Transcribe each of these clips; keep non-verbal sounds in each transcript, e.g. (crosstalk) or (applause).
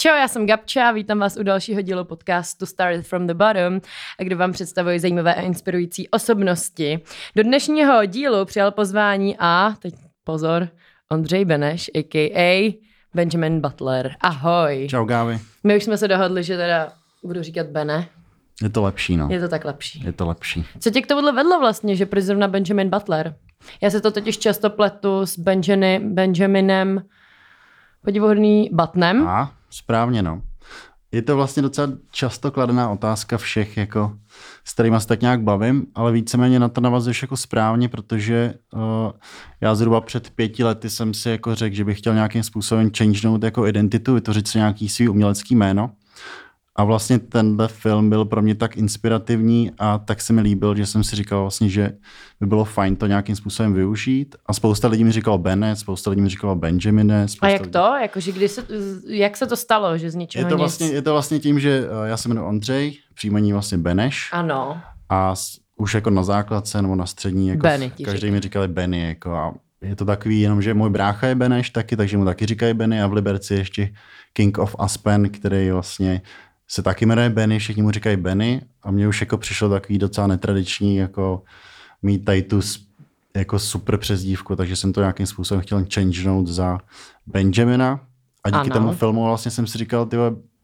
Čau, já jsem Gabča, vítám vás u dalšího dílu podcastu Started from the Bottom, kde vám představuji zajímavé a inspirující osobnosti. Do dnešního dílu přijal pozvání a, teď pozor, Ondřej Beneš, a.k.a. Benjamin Butler. Ahoj. Čau, Gávi. My už jsme se dohodli, že teda budu říkat Bene. Je to lepší, no. Je to tak lepší. Je to lepší. Co tě k tomuhle vedlo vlastně, že proč zrovna Benjamin Butler? Já se to totiž často pletu s Benjany, Benjaminem podivuhodný Butnem. A, správně, no. Je to vlastně docela často kladená otázka všech, jako, s kterými se tak nějak bavím, ale víceméně na to navazuješ jako správně, protože uh, já zhruba před pěti lety jsem si jako řekl, že bych chtěl nějakým způsobem changenout jako identitu, vytvořit si nějaký svý umělecký jméno. A vlastně tenhle film byl pro mě tak inspirativní a tak se mi líbil, že jsem si říkal vlastně, že by bylo fajn to nějakým způsobem využít. A spousta lidí mi říkalo Bene, spousta lidí mi říkalo Benjamine. A jak to? Jakože kdy se, jak se to stalo, že z ničeho je to, nic? vlastně, je to vlastně tím, že eh, já se jmenuji Ondřej, příjmení vlastně Beneš. Ano. A už jako na základce nebo na střední, jako Benny každý říkají. mi říkali Benny. Jako a je to takový, jenom že můj brácha je Beneš taky, takže mu taky říkají Benny a v Liberci je ještě King of Aspen, který vlastně se taky jmenuje Benny, všichni mu říkají Benny a mně už jako přišlo takový docela netradiční jako mít tady tu jako super přezdívku, takže jsem to nějakým způsobem chtěl changenout za Benjamina a díky Ano. tomu filmu vlastně jsem si říkal, ty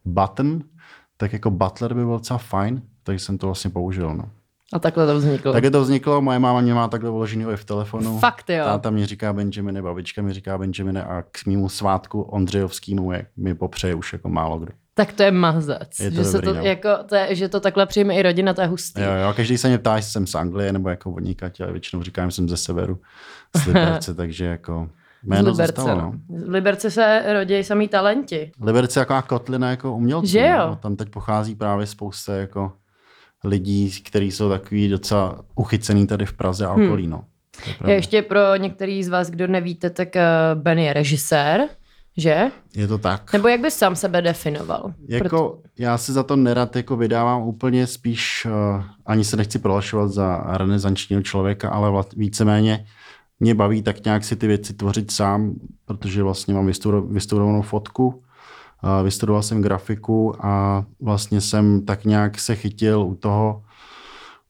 Button, tak jako Butler by byl docela fajn, takže jsem to vlastně použil. No. A takhle to vzniklo. Také to vzniklo, moje máma mě má takhle uložený i v telefonu. Fakt jo. Táta mě říká Benjamine, babička mi říká Benjamine a k mýmu svátku Ondřejovskýmu je, mi popřeje už jako málo kdo. Tak to je mazec. Je to že, se dobrý, to, no. jako, to je, že to takhle přijme i rodina, to je hustý. Jo, jo, každý se mě ptá, jestli jsem z Anglie nebo jako odnikať, ale většinou říkám, že jsem ze severu, z (laughs) Liberce, takže jako Z jméno Liberce, zůstalo, no. no. V Liberce se rodí samý talenti. Liberce je taková kotlina jako umělců. Že jo? No. Tam teď pochází právě spousta jako lidí, kteří jsou takový docela uchycený tady v Praze a okolí. No. To je. Ještě pro některý z vás, kdo nevíte, tak eh, Ben je režisér, že? je to tak. Nebo jak by sám sebe definoval? Jako, já se za to nerad jako vydávám úplně spíš, uh, ani se nechci prohlašovat za renesančního člověka, ale vla- víceméně mě baví tak nějak si ty věci tvořit sám, protože vlastně mám vystudo- vystudovanou fotku, uh, vystudoval jsem grafiku a vlastně jsem tak nějak se chytil u toho,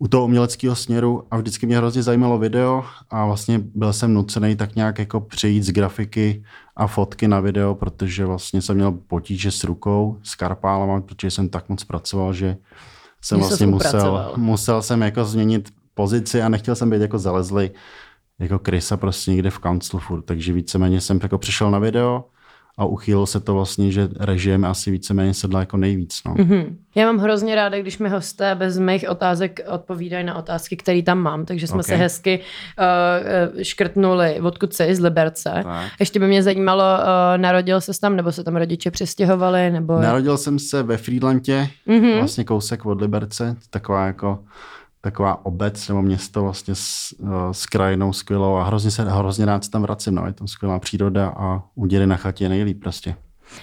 u toho uměleckého směru a vždycky mě hrozně zajímalo video a vlastně byl jsem nucený tak nějak jako přejít z grafiky a fotky na video, protože vlastně jsem měl potíže s rukou, s karpálama, protože jsem tak moc pracoval, že jsem vlastně musel, pracoval. musel jsem jako změnit pozici a nechtěl jsem být jako zalezlý jako krysa prostě někde v kanclu furt, takže víceméně jsem jako přišel na video a uchýlil se to vlastně, že režie mi asi víceméně sedla jako nejvíc. No. Mhm. Já mám hrozně ráda, když mi hosté bez mých otázek odpovídají na otázky, které tam mám, takže jsme Ok. se hezky uh, škrtnuli, odkud jsi, z Liberce. Tak. Ještě by mě zajímalo, uh, narodil se tam, nebo se tam rodiče přestěhovali, nebo... Narodil jsem se ve Friedlandě, Mhm. mm-hmm. vlastně kousek od Liberce, taková jako taková obec nebo město vlastně s, uh, s krajinou skvělou a hrozně, se, hrozně rád se tam vracím, no, je tam skvělá příroda a u dědy na chatě je nejlíp prostě.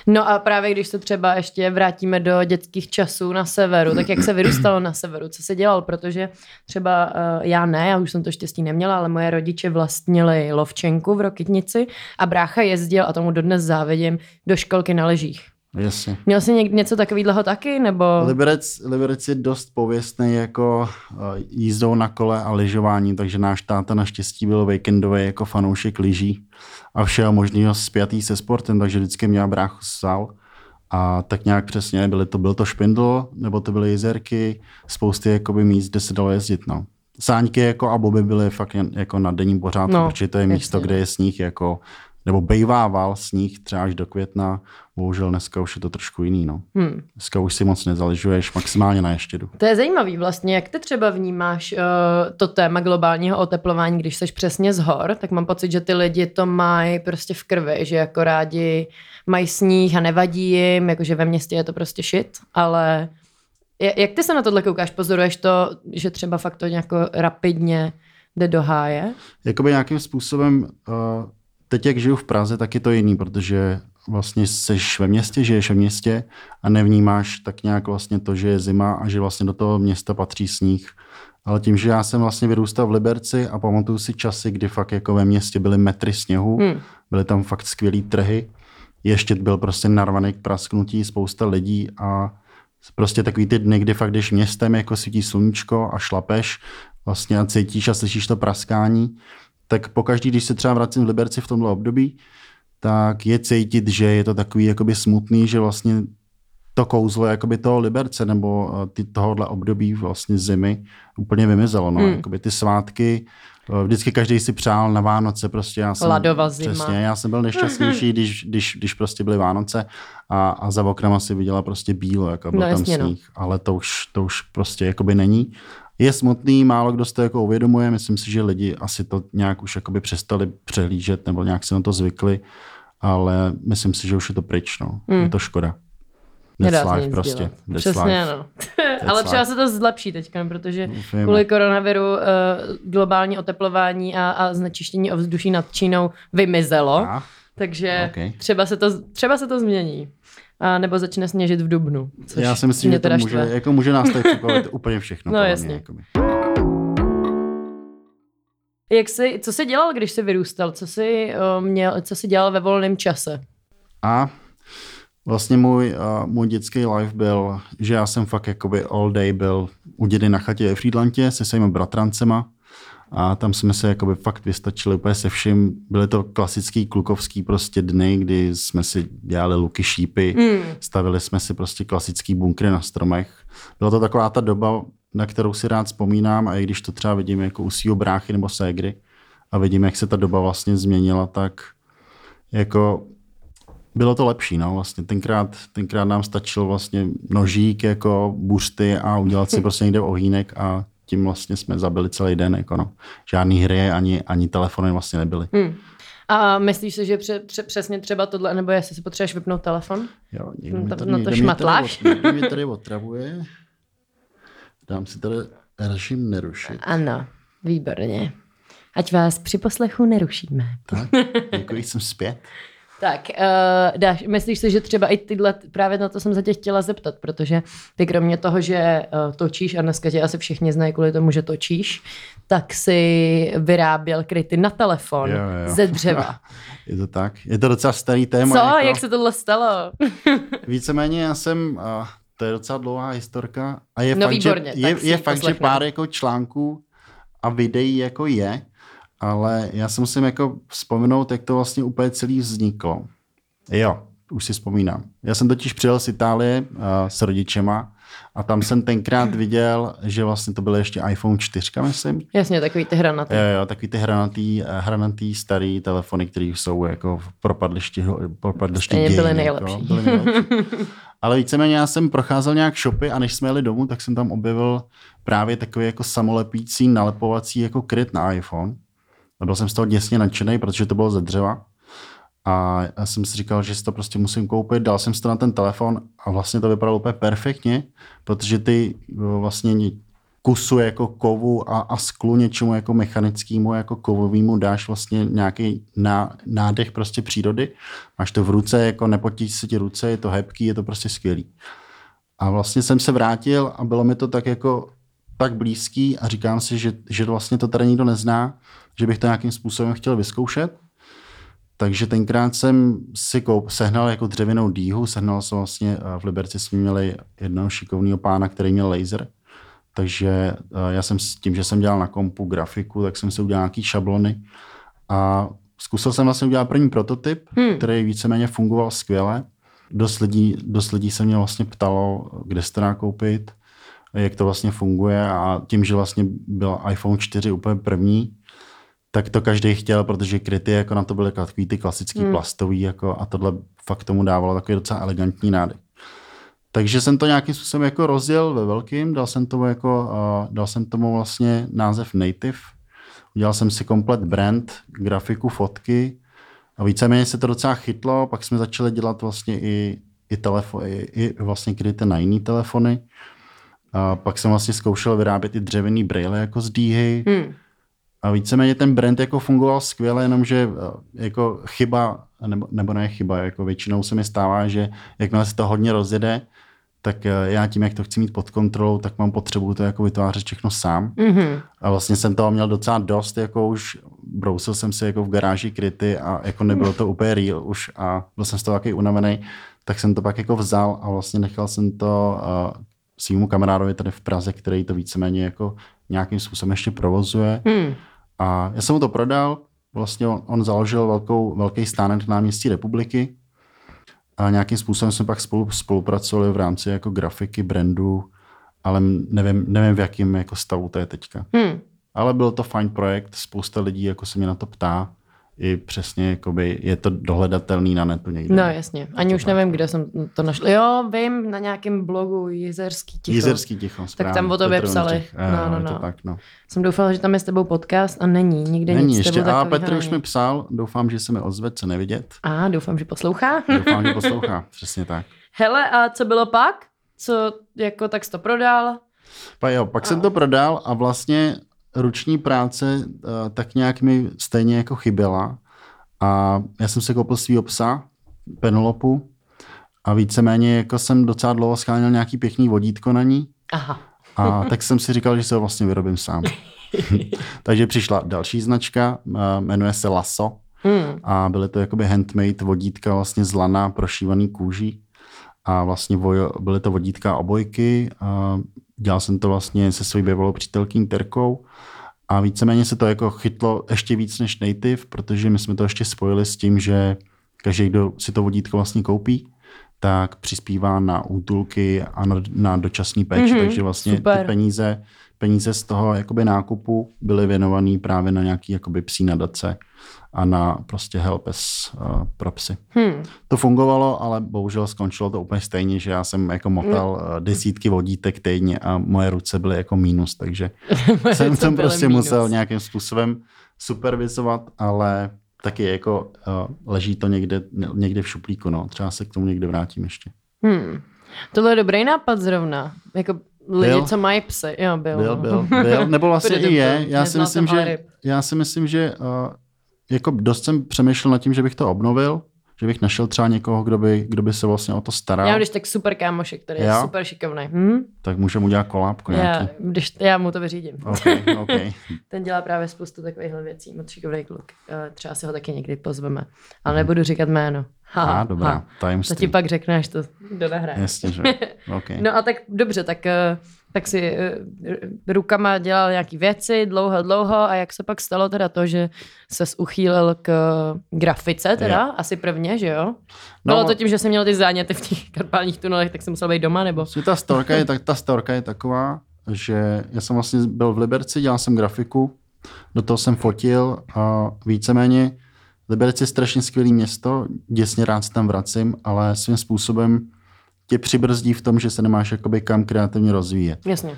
No a právě když se třeba ještě vrátíme do dětských časů na severu, tak jak se vyrůstalo na severu, co se dělal, protože třeba uh, já ne, já už jsem to štěstí neměla, ale moje rodiče vlastnili lovčenku v Rokytnici a brácha jezdil, a tomu dodnes závidím, do školky na ležích. Jasně. Měl jsi někdy něco takového taky, nebo... Liberec, Liberec je dost pověstný jako uh, jízdou na kole a lyžování, takže náš táta naštěstí byl víkendový jako fanoušek lyží a všeho možného spjatý se sportem, takže vždycky měl bráchu sál. A tak nějak přesně, byly to, byl to špindl, nebo to byly jezerky, spousty jakoby míst, kde se dalo jezdit. No. Sáňky jako a boby byly fakt jen, jako na denním pořádku, No, no, protože to je místo, jasně. kde je sníh jako nebo bejvával sníh třeba až do května, bohužel dneska už je to trošku jiný. No. Hmm. Dneska už si moc nezaližuješ, maximálně na ještědu. To je zajímavý vlastně, jak ty třeba vnímáš uh, to téma globálního oteplování, když jsi přesně z hor, tak mám pocit, že ty lidi to mají prostě v krvi, že jako rádi mají sníh a nevadí jim, jakože ve městě je to prostě shit, ale ja- jak ty se na tohle koukáš? Pozoruješ to, že třeba fakt to nějak rapidně jde do háje? Jakoby nějakým způsobem, uh, teď jak žiju v Praze, tak je to jiný, protože vlastně seš ve městě, žiješ ve městě a nevnímáš tak nějak vlastně to, že je zima a že vlastně do toho města patří sníh. Ale tím, že já jsem vlastně vyrůstal v Liberci a pamatuju si časy, kdy fakt jako ve městě byly metry sněhu, Hmm. byly tam fakt skvělý trhy, ještě byl prostě narvaný k prasknutí spousta lidí a prostě takový ty dny, kdy fakt jdeš městem, jako svítí sluníčko a šlapeš vlastně a cítíš a slyšíš to praskání, tak pokaždý, když se třeba vracím v Liberci v tomhle období, tak je cítit, že je to takový jakoby smutný, že vlastně to kouzlo jakoby toho Liberce nebo eh, ty, tohohle období vlastně zimy úplně vymizelo. No. Hmm. Jakoby ty svátky, eh, vždycky každý si přál na Vánoce. Prostě já jsem, Ladova zima. Přesně, já jsem byl (laughs) nejšťastnější, když, když, když prostě byly Vánoce a, a za oknama si viděla prostě bílo, jako byl no, tam no. sníh. No. Ale to už, to už prostě jakoby není. Je smutný, málo kdo si to jako uvědomuje. Myslím si, že lidi asi to nějak už jakoby přestali přehlížet nebo nějak si na to zvykli, ale myslím si, že už je to pryč. No. Hmm. Je to škoda. That's life prostě. That's Přesně, life. no. (laughs) Ale třeba se to zlepší teď, protože Ufíme. kvůli koronaviru uh, globální oteplování a, a znečištění ovzduší nad Čínou vymizelo. A? Takže okay. třeba, se to, třeba se to změní. A nebo začne sněžit v Dubnu. Což Já si myslím, že to může, jako může nás tady (laughs) úplně všechno. No jasně. Mě, Jak jsi, co jsi dělal, když jsi vyrůstal? Co jsi, uh, měl, co jsi dělal ve volném čase? A Vlastně můj, uh, můj dětský life byl, že já jsem fakt jakoby all day byl u dědy na chatě ve Friedlandě se svými bratrancema a tam jsme se jakoby fakt vystačili úplně se vším. Byly to klasický klukovský prostě dny, kdy jsme si dělali luky šípy, mm. stavili jsme si prostě klasický bunkry na stromech. Byla to taková ta doba, na kterou si rád vzpomínám a i když to třeba vidím jako u svého bráchy nebo ségry a vidím, jak se ta doba vlastně změnila, tak jako bylo to lepší, no, vlastně tenkrát, tenkrát nám stačil vlastně nožík jako busty a udělat si (laughs) prostě někde ohýnek a tím vlastně jsme zabili celý den, jako no. Žádný hry ani, ani telefony vlastně nebyly. Hmm. A myslíš si, že pře, pře, přesně třeba tohle, nebo jestli si potřebuješ vypnout telefon? Jo, někdo no, mi to, na to šmatláš? (laughs) Někdo mě tady otravuje. Dám si tady režim nerušit. Ano, výborně. Ať vás při poslechu nerušíme. Tak, děkuji, jsem zpět. (laughs) Tak, uh, dáš, myslíš si, že třeba i tyhle, právě na to jsem se tě chtěla zeptat, protože ty kromě toho, že uh, točíš, a dneska tě asi všichni znají kvůli tomu, že točíš, tak si vyráběl kryty na telefon jo, jo. ze dřeva. (laughs) Je to tak. Je to docela starý téma. Co? Jako... Jak se tohle stalo? (laughs) Víceméně já jsem, uh, to je docela dlouhá historka, a je no fakt, výborně, že, je, je fakt že pár jako článků a videí jako je, ale já si musím jako vzpomenout, jak to vlastně úplně celý vzniklo. Jo, už si vzpomínám. Já jsem totiž přijel z Itálie uh, s rodičema a tam jsem tenkrát viděl, že vlastně to byl ještě iPhone 4, myslím. Jasně, takový ty hranatý. Jo, jo, takový ty hranatý, eh, hranatý starý telefony, které jsou jako v propadlišti, propadlišti dějin, byly nejlepší. Jako, byly nejlepší. Ale víceméně já jsem procházel nějak shopy a než jsme jeli domů, tak jsem tam objevil právě takový jako samolepící, nalepovací jako kryt na iPhone. A byl jsem z toho děsně nadšený, protože to bylo ze dřeva. A já jsem si říkal, že si to prostě musím koupit. Dal jsem si to na ten telefon a vlastně to vypadalo úplně perfektně, protože ty vlastně kusu jako kovu a, a sklu něčemu jako mechanickému, jako kovovému dáš vlastně nějaký ná, nádech prostě přírody. Máš to v ruce, jako nepotíš se ti ruce, je to hebký, je to prostě skvělý. A vlastně jsem se vrátil a bylo mi to tak jako tak blízký a říkám si, že, že vlastně to tady nikdo nezná, že bych to nějakým způsobem chtěl vyzkoušet. Takže tenkrát jsem si koup, sehnal jako dřevěnou dýhu, sehnal jsem vlastně, eh, v Liberci jsme měli jednoho šikovného pána, který měl laser. Takže eh, já jsem s tím, že jsem dělal na kompu grafiku, tak jsem si udělal nějaký šablony a zkusil jsem vlastně udělat první prototyp, hmm. který víceméně fungoval skvěle. Dost lidí, dost lidí se mě vlastně ptalo, kde se to dá koupit, jak to vlastně funguje a tím, že vlastně byl iPhone 4 úplně první, tak to každý chtěl, protože kryty jako na to byly takový ty klasický hmm. plastový jako, a tohle fakt tomu dávalo takový docela elegantní nádech. Takže jsem to nějakým způsobem jako rozděl ve velkým, dal jsem tomu, jako, uh, dal jsem tomu vlastně název Native, udělal jsem si komplet brand, grafiku, fotky a víceméně se to docela chytlo, pak jsme začali dělat vlastně i, i, telefo, i, i vlastně kryty na jiné telefony. A pak jsem vlastně zkoušel vyrábět i dřevěný braille jako z dýhy. Hmm a víceméně ten brand jako fungoval skvěle, jenomže eh, jako chyba, nebo, nebo ne chyba, jako většinou se mi stává, že jakmile se to hodně rozjede, tak eh, já tím, jak to chci mít pod kontrolou, tak mám potřebu to jako vytvářet všechno sám. Mm-hmm. A vlastně jsem toho měl docela dost, jako už brousil jsem si jako v garáži kryty a jako nebylo to úplně real už a byl jsem z toho taky unavený, tak jsem to pak jako vzal a vlastně nechal jsem to uh, svýmu kamarádovi tady v Praze, který to víceméně jako nějakým způsobem ještě provozuje. Hmm. A já jsem mu to prodal, vlastně on, on založil velkou, velký stánek na náměstí republiky a nějakým způsobem jsme pak spolu, spolupracovali v rámci jako grafiky, brandu, ale nevím, nevím v jakém jako stavu to je teďka. Hmm. Ale byl to fajn projekt, spousta lidí jako se mě na to ptá i přesně jakoby je to dohledatelný na netu někde. No jasně, ani už nevím, kde jsem to našel. Jo, vím, na nějakém blogu Jizerský ticho. Jizerský ticho, správně. Tak tam o tobě psali. No, no, no. Tak, no. Jsem doufala, že tam je s tebou podcast a není, nikde není nic ještě. A Petr už mi psal, doufám, že se mi ozve, co nevidět. A doufám, že poslouchá. (laughs) doufám, že (laughs) poslouchá, přesně tak. Hele, a co bylo pak? Co, jako tak jsi to prodal? Pa jo, pak a... jsem to prodal a vlastně ruční práce uh, tak nějak mi stejně jako chyběla. A já jsem si koupil svýho psa, Penelopu, a víceméně jako jsem docela dlouho scháněl nějaký pěkný vodítko na ní. Aha. A tak jsem si říkal, že se ho vlastně vyrobím sám. (laughs) (laughs) Takže přišla další značka, eh, jmenuje se Lasso. Hmm. A byly to jakoby handmade vodítka vlastně z lana prošívaný kůží. A vlastně byly to vodítka obojky. A dělal jsem to vlastně se svojí bývalou přítelkyní Terkou. A víceméně se to jako chytlo ještě víc než native, protože my jsme to ještě spojili s tím, že každý, kdo si to vodítko vlastně koupí, tak přispívá na útulky a na, na dočasný péči, mm-hmm, takže vlastně super. ty peníze, peníze z toho jakoby nákupu byly věnované právě na nějaký jakoby psí nadace a na prostě helpes uh, pro psy. Hmm. To fungovalo, ale bohužel skončilo to úplně stejně, že já jsem jako motal uh, desítky vodítek týdně a moje ruce byly jako mínus, takže (laughs) jsem, jsem prostě mínus. musel nějakým způsobem supervizovat, ale taky jako uh, leží to někde, někde v šuplíku, no. Třeba se k tomu někde vrátím ještě. Hmm. Tohle je dobrý nápad zrovna. Jako lidi, byl, co mají psy. Jo, byl. Byl, byl, byl. (laughs) Nebo vlastně i je. Já si, myslím, že, já si myslím, že uh, jako dost jsem přemýšlel nad tím, že bych to obnovil, že bych našel třeba někoho, kdo by, kdo by se vlastně o to staral. Já když tak super kámošek, který je super šikovný. Hm? Tak můžeme udělat nějaký. Já, když, já mu to vyřídím. Okay, okay. (laughs) Ten dělá právě spoustu takovýchhle věcí, moc šikovný kluk. Eh, třeba si ho taky někdy pozveme. Ale nebudu říkat jméno. Ha, a, dobrá, ha. tajemství. To ti pak řekneš, to do Jasně, že. (laughs) Okay. no a tak dobře, tak uh, tak si uh, rukama dělal nějaký věci dlouho, dlouho a jak se pak stalo teda to, že se uchýlil k grafice teda, je. asi prvně, že jo? Bylo no, to tím, že jsem měl ty záněty v těch (laughs) karpálních tunelech, tak jsem musel být doma, nebo? Ta storka je, tak, ta storka je taková, že já jsem vlastně byl v Liberci, dělal jsem grafiku, do toho jsem fotil a víceméně Liberec je strašně skvělé město, děsně rád se tam vracím, ale svým způsobem tě přibrzdí v tom, že se nemáš jakoby kam kreativně rozvíjet. Jasně.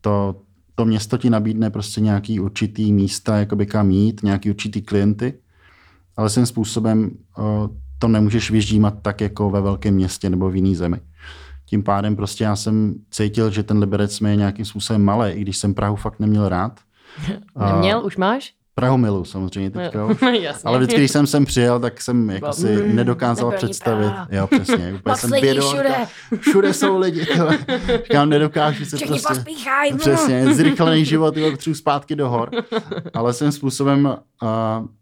To, to město ti nabídne prostě nějaký určitý místa, jakoby kam jít, nějaký určitý klienty, ale svým způsobem uh, to nemůžeš vyždímat tak jako ve velkém městě nebo v jiný zemi. Tím pádem prostě já jsem cítil, že ten Liberec mi je nějakým způsobem malý, i když jsem Prahu fakt neměl rád. (laughs) Neměl, uh, už máš? Prahu milu samozřejmě teďka (laughs) Ale vždycky, když jsem sem přijel, tak jsem jako si mm, nedokázal představit. Praha. Jo, přesně. Úplně jsem bědol, všude. všude jsou lidi. (laughs) Říkám, nedokážu se Všichni prostě... Pospíchaj, no. Přesně, zrychlený život, potřebuji zpátky do hor. Ale svým způsobem uh,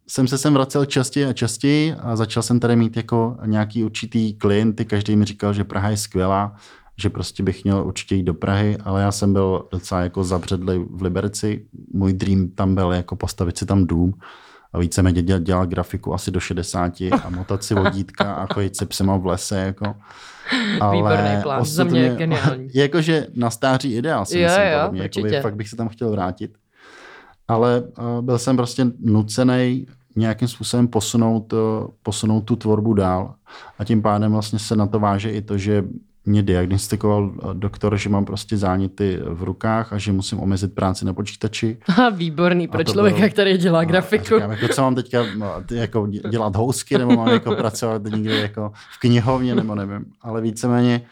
jsem se sem vracel častěji a častěji a začal jsem tady mít jako nějaký určitý klienty. Každý mi říkal, že Praha je skvělá že prostě bych měl určitě jít do Prahy, ale já jsem byl docela jako zabředlý v Liberci. Můj dream tam byl jako postavit si tam dům a víceméně dělat, dělat grafiku asi do 60 a motat si vodítka a chodit se psema v lese. Jako. Ale Výborný plán, za mě je geniální. (laughs) Jakože na stáří ideál si jo, myslím, jo, podobně, jakoby, fakt bych se tam chtěl vrátit. Ale uh, byl jsem prostě nucený nějakým způsobem posunout, uh, posunout tu tvorbu dál a tím pádem vlastně se na to váže i to, že mě diagnostikoval eh, doktor, že mám prostě záněty v rukách a že musím omezit práci na počítači. (laughs) A výborný pro člověka, byl... který dělá grafiku. A říkám, jako, co mám teďka no, jako dělat housky, nebo mám jako pracovat někde jako v knihovně, nebo nevím. Ale víceméně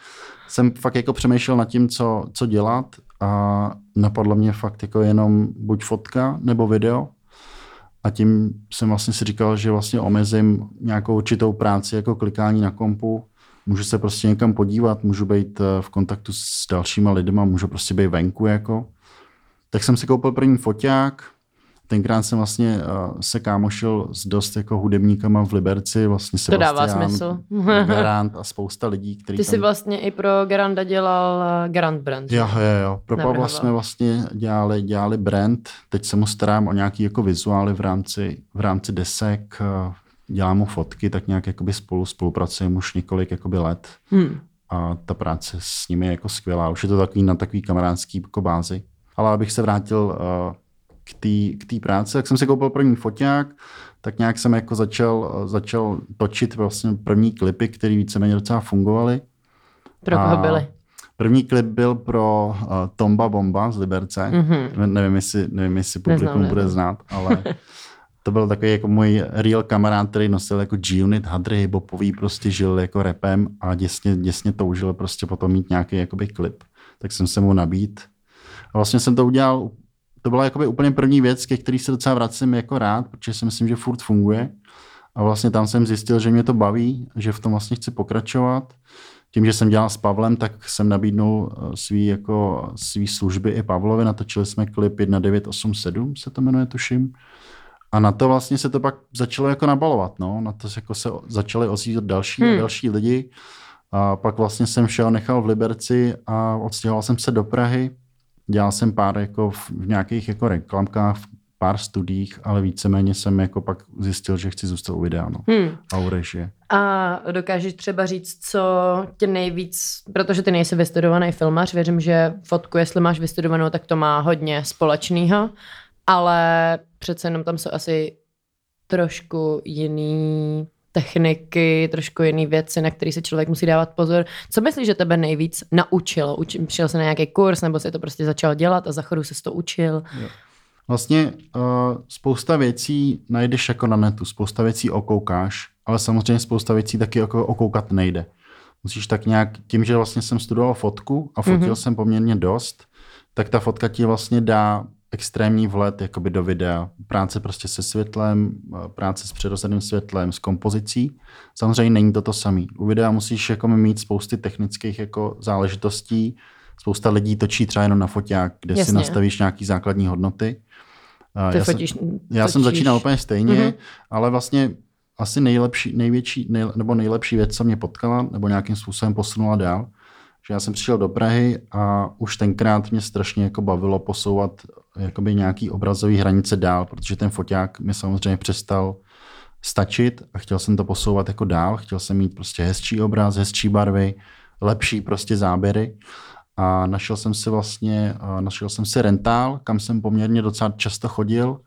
jsem fakt jako přemýšlel nad tím, co, co dělat a napadlo mě fakt jako jenom buď fotka nebo video. A tím jsem vlastně si říkal, že vlastně omezím nějakou určitou práci jako klikání na kompu můžu se prostě někam podívat, můžu být eh, v kontaktu s dalšíma lidma, můžu prostě být venku jako. Tak jsem si koupil první foťák, tenkrát jsem vlastně uh, se kámošil s dost jako hudebníkama v Liberci, vlastně To dává smysl. Garant a spousta lidí, kteří Ty tam... jsi vlastně i pro Garanda dělal eh, Garant Brand. Jo, jo, jo. Pro Pavla jsme vlastně dělali, dělali brand. Teď se mu starám o nějaký jako vizuály v rámci, v rámci desek. Dělám mu fotky, tak nějak jakoby spolu spolupracujeme už několik jakoby let. Hmm. A ta práce s nimi je jako skvělá. Už je to takový na takový kamarádský jako bázi. Ale abych se vrátil eh, k té práci, jak jsem si koupil první foťák, tak nějak jsem jako začal, eh, začal točit vlastně první klipy, které víceméně docela fungovaly. Pro koho A byli? První klip byl pro uh, Tomba Bomba z Liberce. Mhm. Mm-hmm. Nevím, jestli, nevím, jestli publikum Neznám, bude znát, ale (laughs) to byl takový jako můj real kamarád, který nosil jako G-Unit, hadry, hibopový, prostě žil jako repem a děsně, děsně toužil prostě potom mít nějaký jakoby klip. Tak jsem se mu nabít. A vlastně jsem to udělal, to byla jakoby úplně první věc, ke který se docela vracím jako rád, protože si myslím, že furt funguje. A vlastně tam jsem zjistil, že mě to baví, že v tom vlastně chci pokračovat. Tím, že jsem dělal s Pavlem, tak jsem nabídnul eh, svý, jako, svý služby i Pavlovi. Natočili jsme klip 1987, se to jmenuje, tuším. A na to vlastně se to pak začalo jako nabalovat. No. Na to se jako se začaly ozývat další hmm. a další lidi. A pak vlastně jsem šel, nechal v Liberci a odstěhoval jsem se do Prahy. Dělal jsem pár jako v, v nějakých jako reklamkách, v pár studiích, ale víceméně jsem jako pak zjistil, že chci zůstat u videa. No. Hmm. A u režie. A dokážeš třeba říct, co tě nejvíc, protože ty nejsi vystudovaný filmař, věřím, že fotku, jestli máš vystudovanou, tak to má hodně společného, ale přece jenom tam jsou asi trošku jiný techniky, trošku jiný věci, na které se člověk musí dávat pozor. Co myslíš, že tebe nejvíc naučilo? Učil se na nějaký kurz, nebo si to prostě začal dělat a za chodu se to učil? Vlastně uh, spousta věcí najdeš jako na netu, spousta věcí okoukáš, ale samozřejmě spousta věcí taky jako okoukat nejde. Musíš tak nějak, tím, že vlastně jsem studoval fotku a fotil mm-hmm. jsem poměrně dost, tak ta fotka ti vlastně dá extrémní vhled jakoby do videa. Práce prostě se světlem, eh, práce s přirozeným světlem, s kompozicí. Samozřejmě není to to samé. U videa musíš jako mít spousty technických jako záležitostí. Spousta lidí točí třeba jenom na foťák, kde Jasně. si nastavíš nějaký základní hodnoty. Eh, Ty já, fotíš, jsem, já jsem začínal úplně stejně, Mhm. mm-hmm. ale vlastně asi nejlepší, největší, nej, nebo nejlepší věc, co mě potkala, nebo nějakým způsobem posunula dál, že já jsem přišel do Prahy a už tenkrát mě strašně jako bavilo posouvat jakoby nějaký obrazový hranice dál, protože ten foťák mi samozřejmě přestal stačit a chtěl jsem to posouvat jako dál, chtěl jsem mít prostě hezčí obraz, hezčí barvy, lepší prostě záběry. A našel jsem si vlastně, našel jsem si rentál, kam jsem poměrně docela často chodil.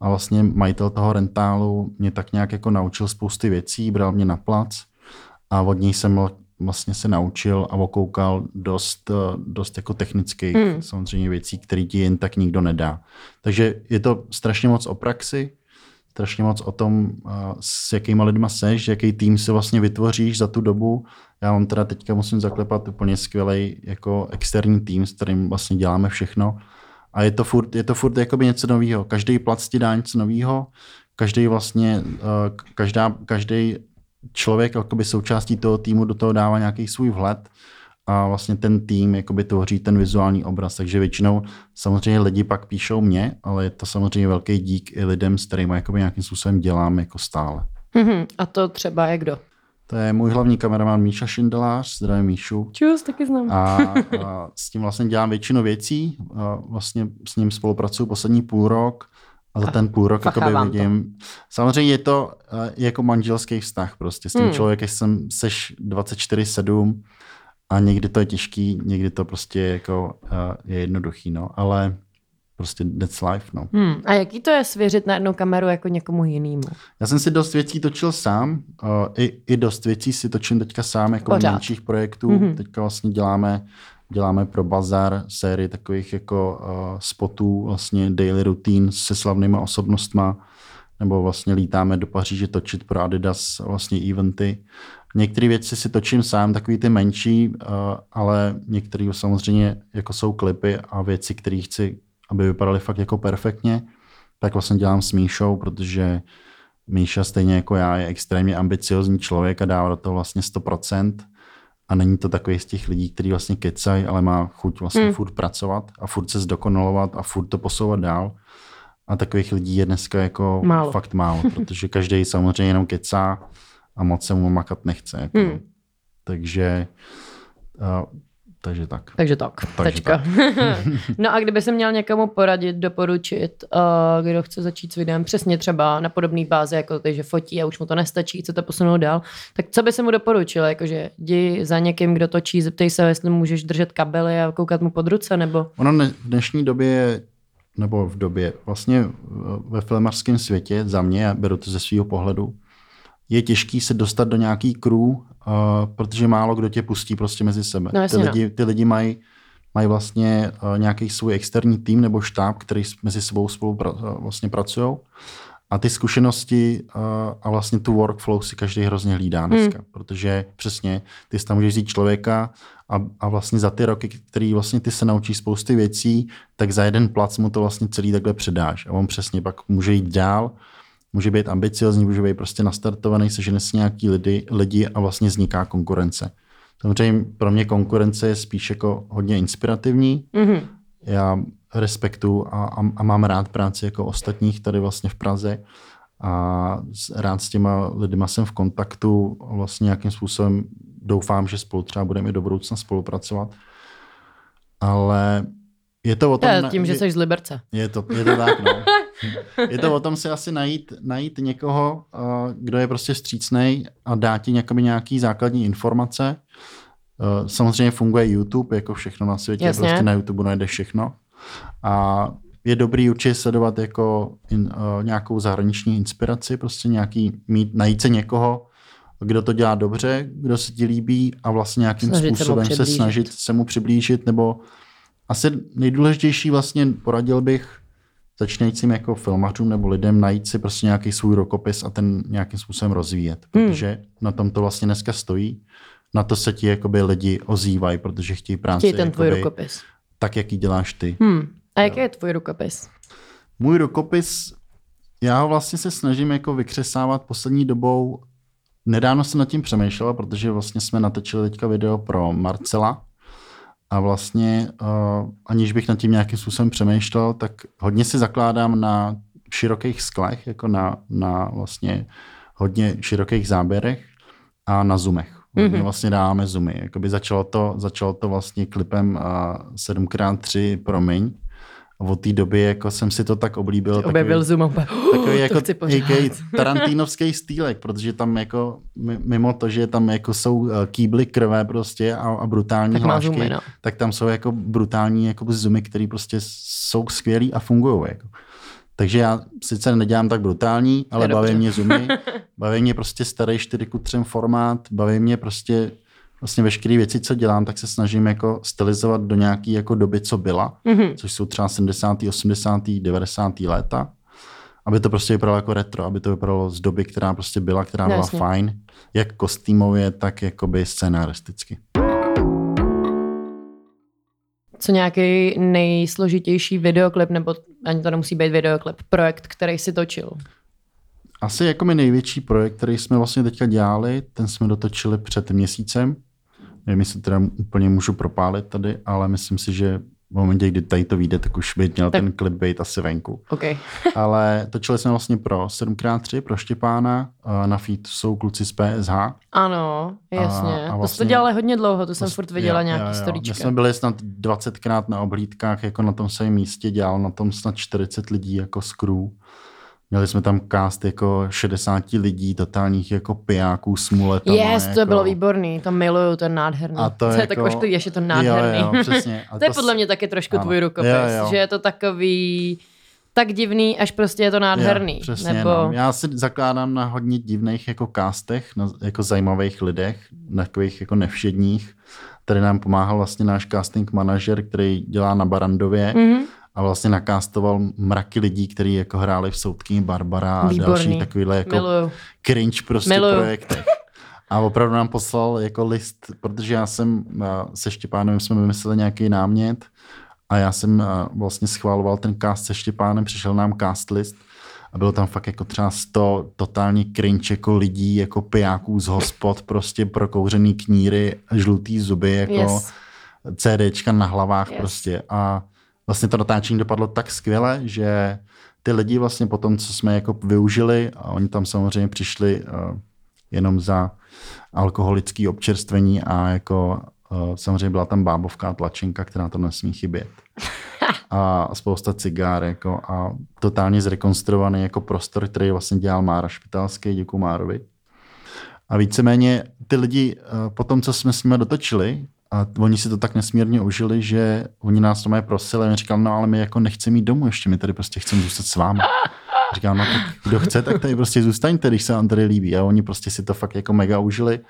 A vlastně majitel toho rentálu mě tak nějak jako naučil spousty věcí, bral mě na plac a od něj jsem vlastně se naučil a okoukal dost, eh, dost jako technických Hmm. hmm. samozřejmě věcí, které ti jen tak nikdo nedá. Takže je to strašně moc o praxi, strašně moc o tom, eh, s jakýma lidma seš, jaký tým si vlastně vytvoříš za tu dobu. Já mám teda teďka musím zaklepat úplně skvělý jako externí tým, s kterým vlastně děláme všechno. A je to furt, je to furt jakoby něco nového. Každý plac ti dá něco nového, každý vlastně, eh, každá, každý člověk jakoby součástí toho týmu do toho dává nějaký svůj vhled a vlastně ten tým jakoby tvoří ten vizuální obraz. Takže většinou samozřejmě lidi pak píšou mě, ale je to samozřejmě velký dík i lidem, s kterými jakoby nějakým způsobem dělám jako stále. Mhm. A to třeba je kdo? To je můj hlavní kameraman Míša Šindelář, zdravím Míšu. Čus, taky znám. A, a s tím vlastně dělám většinu věcí. A vlastně s ním spolupracuju poslední půl rok a za ten půl rok jakoby vám to. vidím. Samozřejmě je to eh, jako manželský vztah prostě. S tím Hmm. člověkem jsem seš 24-7 a někdy to je těžký, někdy to prostě jako eh, je jednoduchý, no. Ale prostě that's life, no. Hmm. A jaký to je svěřit na jednu kameru jako někomu jinému? Já jsem si dost věcí točil sám, uh, i, i dost věcí si točím teďka sám, jako Pořád. menších projektů. Mhm. Mm-hmm. Teďka vlastně děláme, děláme pro Bazar sérii takových jako uh, spotů, vlastně daily routine se slavnýma osobnostma, nebo vlastně lítáme do Paříže točit pro Adidas vlastně eventy. Některé věci si točím sám, takový ty menší, uh, ale některé samozřejmě jako jsou klipy a věci, které chci, aby vypadaly fakt jako perfektně, tak vlastně dělám s Míšou, protože Míša stejně jako já je extrémně ambiciozní člověk a dává do toho vlastně 100%. A není to takový z těch lidí, kteří vlastně kecají, ale má chuť vlastně Hmm. hmm. furt pracovat a furt se zdokonalovat a furt to posouvat dál. A takových lidí je dneska jako Málo. fakt málo, (laughs) protože každý samozřejmě jenom kecá a moc se mu makat nechce. Jako. Hmm. Takže, uh, takže tak. Takže tak, Takže tečka. (laughs) no a kdyby se měl někomu poradit, doporučit, uh, kdo chce začít s videem přesně třeba na podobné bázi, jako ty, že fotí a už mu to nestačí, chce to posunout dál, tak co by se mu doporučil? Jakože jdi za někým, kdo točí, zeptej se, jestli můžeš držet kabely a koukat mu pod ruce, nebo... Ono ne, v dnešní době, nebo v době, vlastně ve filmařském světě, za mě, já beru to ze svého pohledu, je těžký se dostat do nějaký crew, uh, protože málo kdo tě pustí prostě mezi sebe. No, jasně, ty, lidi, ty lidi mají mají vlastně uh, nějaký svůj externí tým nebo štáb, který mezi sebou spolu pra, uh, vlastně pracují. A ty zkušenosti uh, a vlastně tu workflow si každý hrozně hlídá dneska, hmm. protože přesně ty tam můžeš vzít člověka a, a vlastně za ty roky, který vlastně ty se naučíš spousty věcí, tak za jeden plac mu to vlastně celý takhle předáš. A on přesně pak může jít dál, může být ambiciozní, může být prostě nastartovaný, sežene si nějaký lidi, lidi a vlastně vzniká konkurence. Samozřejmě pro mě konkurence je spíš jako hodně inspirativní. Mm-hmm. Já respektu a, a, a mám rád práci jako ostatních tady vlastně v Praze a rád s těma lidma jsem v kontaktu a vlastně nějakým způsobem doufám, že spolu třeba budeme i do budoucna spolupracovat. Ale je to o tom... Je, tím, že jsi z Liberce. Je to, je to tak, no. (laughs) (laughs) Je to o tom si asi najít, najít někoho, kdo je prostě střícnej a dá ti nějaký základní informace. Samozřejmě funguje YouTube, jako všechno na světě, Jasně. prostě na YouTube najdeš všechno. A je dobrý určitě sledovat jako in, uh, nějakou zahraniční inspiraci, prostě nějaký, mít, najít se někoho, kdo to dělá dobře, kdo se ti líbí a vlastně nějakým snažit způsobem se, se snažit se mu přiblížit, nebo asi nejdůležitější vlastně poradil bych začínajícím jako filmařům nebo lidem najít si prostě nějaký svůj rokopis a ten nějakým způsobem rozvíjet, hmm. protože na tom to vlastně dneska stojí. Na to se ti jakoby lidi ozývají, protože chtějí práci. Chtějí ten tvůj rukopis. Tak, jak ji děláš ty. Hmm. A jaký je tvůj rukopis? Můj rukopis, já ho vlastně se snažím jako vykřesávat poslední dobou. Nedávno jsem nad tím přemýšlel, protože vlastně jsme natočili teďka video pro Marcela, a vlastně uh, aniž bych nad tím nějakým způsobem přemýšlel, tak hodně si zakládám na širokých sklech, jako na, na vlastně hodně širokých záběrech a na zoomech. Mm-hmm. Vlastně dáváme zoomy. Jakoby začalo to, začalo to vlastně klipem uh, 7x3 promiň, a od té doby jako jsem si to tak oblíbil. Takový, objevil Zoom uh, (gasps) takový jako tarantínovský stýlek, protože tam jako mimo to, že tam jako jsou eh, kýbly krve prostě a, a brutální tak hlášky, zoomy, no. tak tam jsou jako brutální jako zoomy, které prostě jsou skvělý a fungují. Jako. Takže já sice nedělám tak brutální, ale baví mě zoomy, (laughs) baví mě prostě starý 4 3 formát, baví mě prostě vlastně veškeré věci, co dělám, tak se snažím jako stylizovat do nějaké jako doby, co byla, mm-hmm. což jsou třeba 70., 80., 90. léta, aby to prostě vypadalo jako retro, aby to vypadalo z doby, která prostě byla, která no, byla jasně. fajn, jak kostýmově, tak jakoby scénaristicky. Co nějaký nejsložitější videoklip, nebo ani to nemusí být videoklip, projekt, který si točil? Asi jako mi největší projekt, který jsme vlastně teďka dělali, ten jsme dotočili před měsícem. Nevím, jestli teda úplně můžu propálit tady, ale myslím si, že v momentě, kdy tady to vyjde, tak už by měl tak. ten klip být asi venku. Okay. (laughs) ale točili jsme vlastně pro 7x3, pro Štěpána, na feed jsou kluci z PSH. Ano, jasně. A, a vlastně, to jste dělali hodně dlouho, to jsem furt viděla nějaký storíčka. My jsme byli snad 20krát na oblídkách, jako na tom samém místě, dělal na tom snad 40 lidí jako z crew. Měli jsme tam cast jako 60 lidí, totálních jako pijáků, smuletama. Yes, jako... to bylo výborný, to miluju, to je nádherný. A to, (laughs) to je jako... tak ošklivý, ještě to nádherný. Jo, jo, přesně. (laughs) A to, to je podle mě taky trošku ano. tvůj rukopis, jo, jo. že je to takový tak divný, až prostě je to nádherný. Jo, přesně, Nebo... no. Já si zakládám na hodně divných jako castech, na jako zajímavých lidech, na takových jako nevšedních. Tady nám pomáhal vlastně náš casting manažer, který dělá na Barandově. Mm-hmm a vlastně nakástoval mraky lidí, kteří jako hráli v Soudkyni Barbara a Výborný. další takovýhle jako Miluju. cringe prostě Miluju. projektech. A opravdu nám poslal jako list, protože já jsem se Štěpánem jsme vymysleli nějaký námět a já jsem vlastně schváloval ten cast se Štěpánem, přišel nám cast list a bylo tam fakt jako třeba 100 totální cringe jako lidí, jako pijáků z hospod, prostě prokouřený kníry, žlutý zuby, jako yes. CDčka na hlavách yes. prostě a vlastně to natáčení dopadlo tak skvěle, že ty lidi vlastně po tom, co jsme jako využili, a oni tam samozřejmě přišli uh, jenom za alkoholické občerstvení a jako uh, samozřejmě byla tam bábovká tlačenka, která tam nesmí chybět. (laughs) A spousta cigár jako a totálně zrekonstruovaný jako prostor, který vlastně dělal Mára Špitalský, děkuji Márovi. A víceméně ty lidi uh, po tom, co jsme s nimi dotočili, a oni si to tak nesmírně užili, že oni nás to mají prosili a říkal, no ale my jako nechceme jít domů ještě, my tady prostě chceme zůstat s vámi. (laughs) Říkal, no tak kdo chce, tak tady prostě zůstaňte, když se vám tady líbí. A oni prostě si to fakt jako mega užili.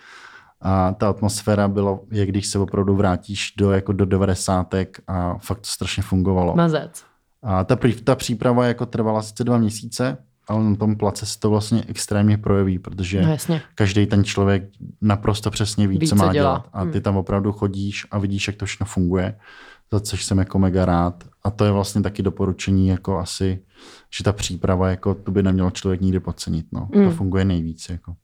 A ta atmosféra byla, jak když se opravdu vrátíš do, jako do 90. a fakt to strašně fungovalo. Mazec. A ta, ta příprava jako trvala sice dva měsíce, ale na tom place se to vlastně extrémně projeví, protože No jasně. každý ten člověk naprosto přesně ví, Ví, co má dělá. dělat. A ty Hmm. tam opravdu chodíš a vidíš, jak to všechno funguje, za což jsem jako mega rád. A to je vlastně taky doporučení, jako asi, že ta příprava, jako tu by neměl člověk nikdy podcenit. No. Hmm. To funguje nejvíc. Jako.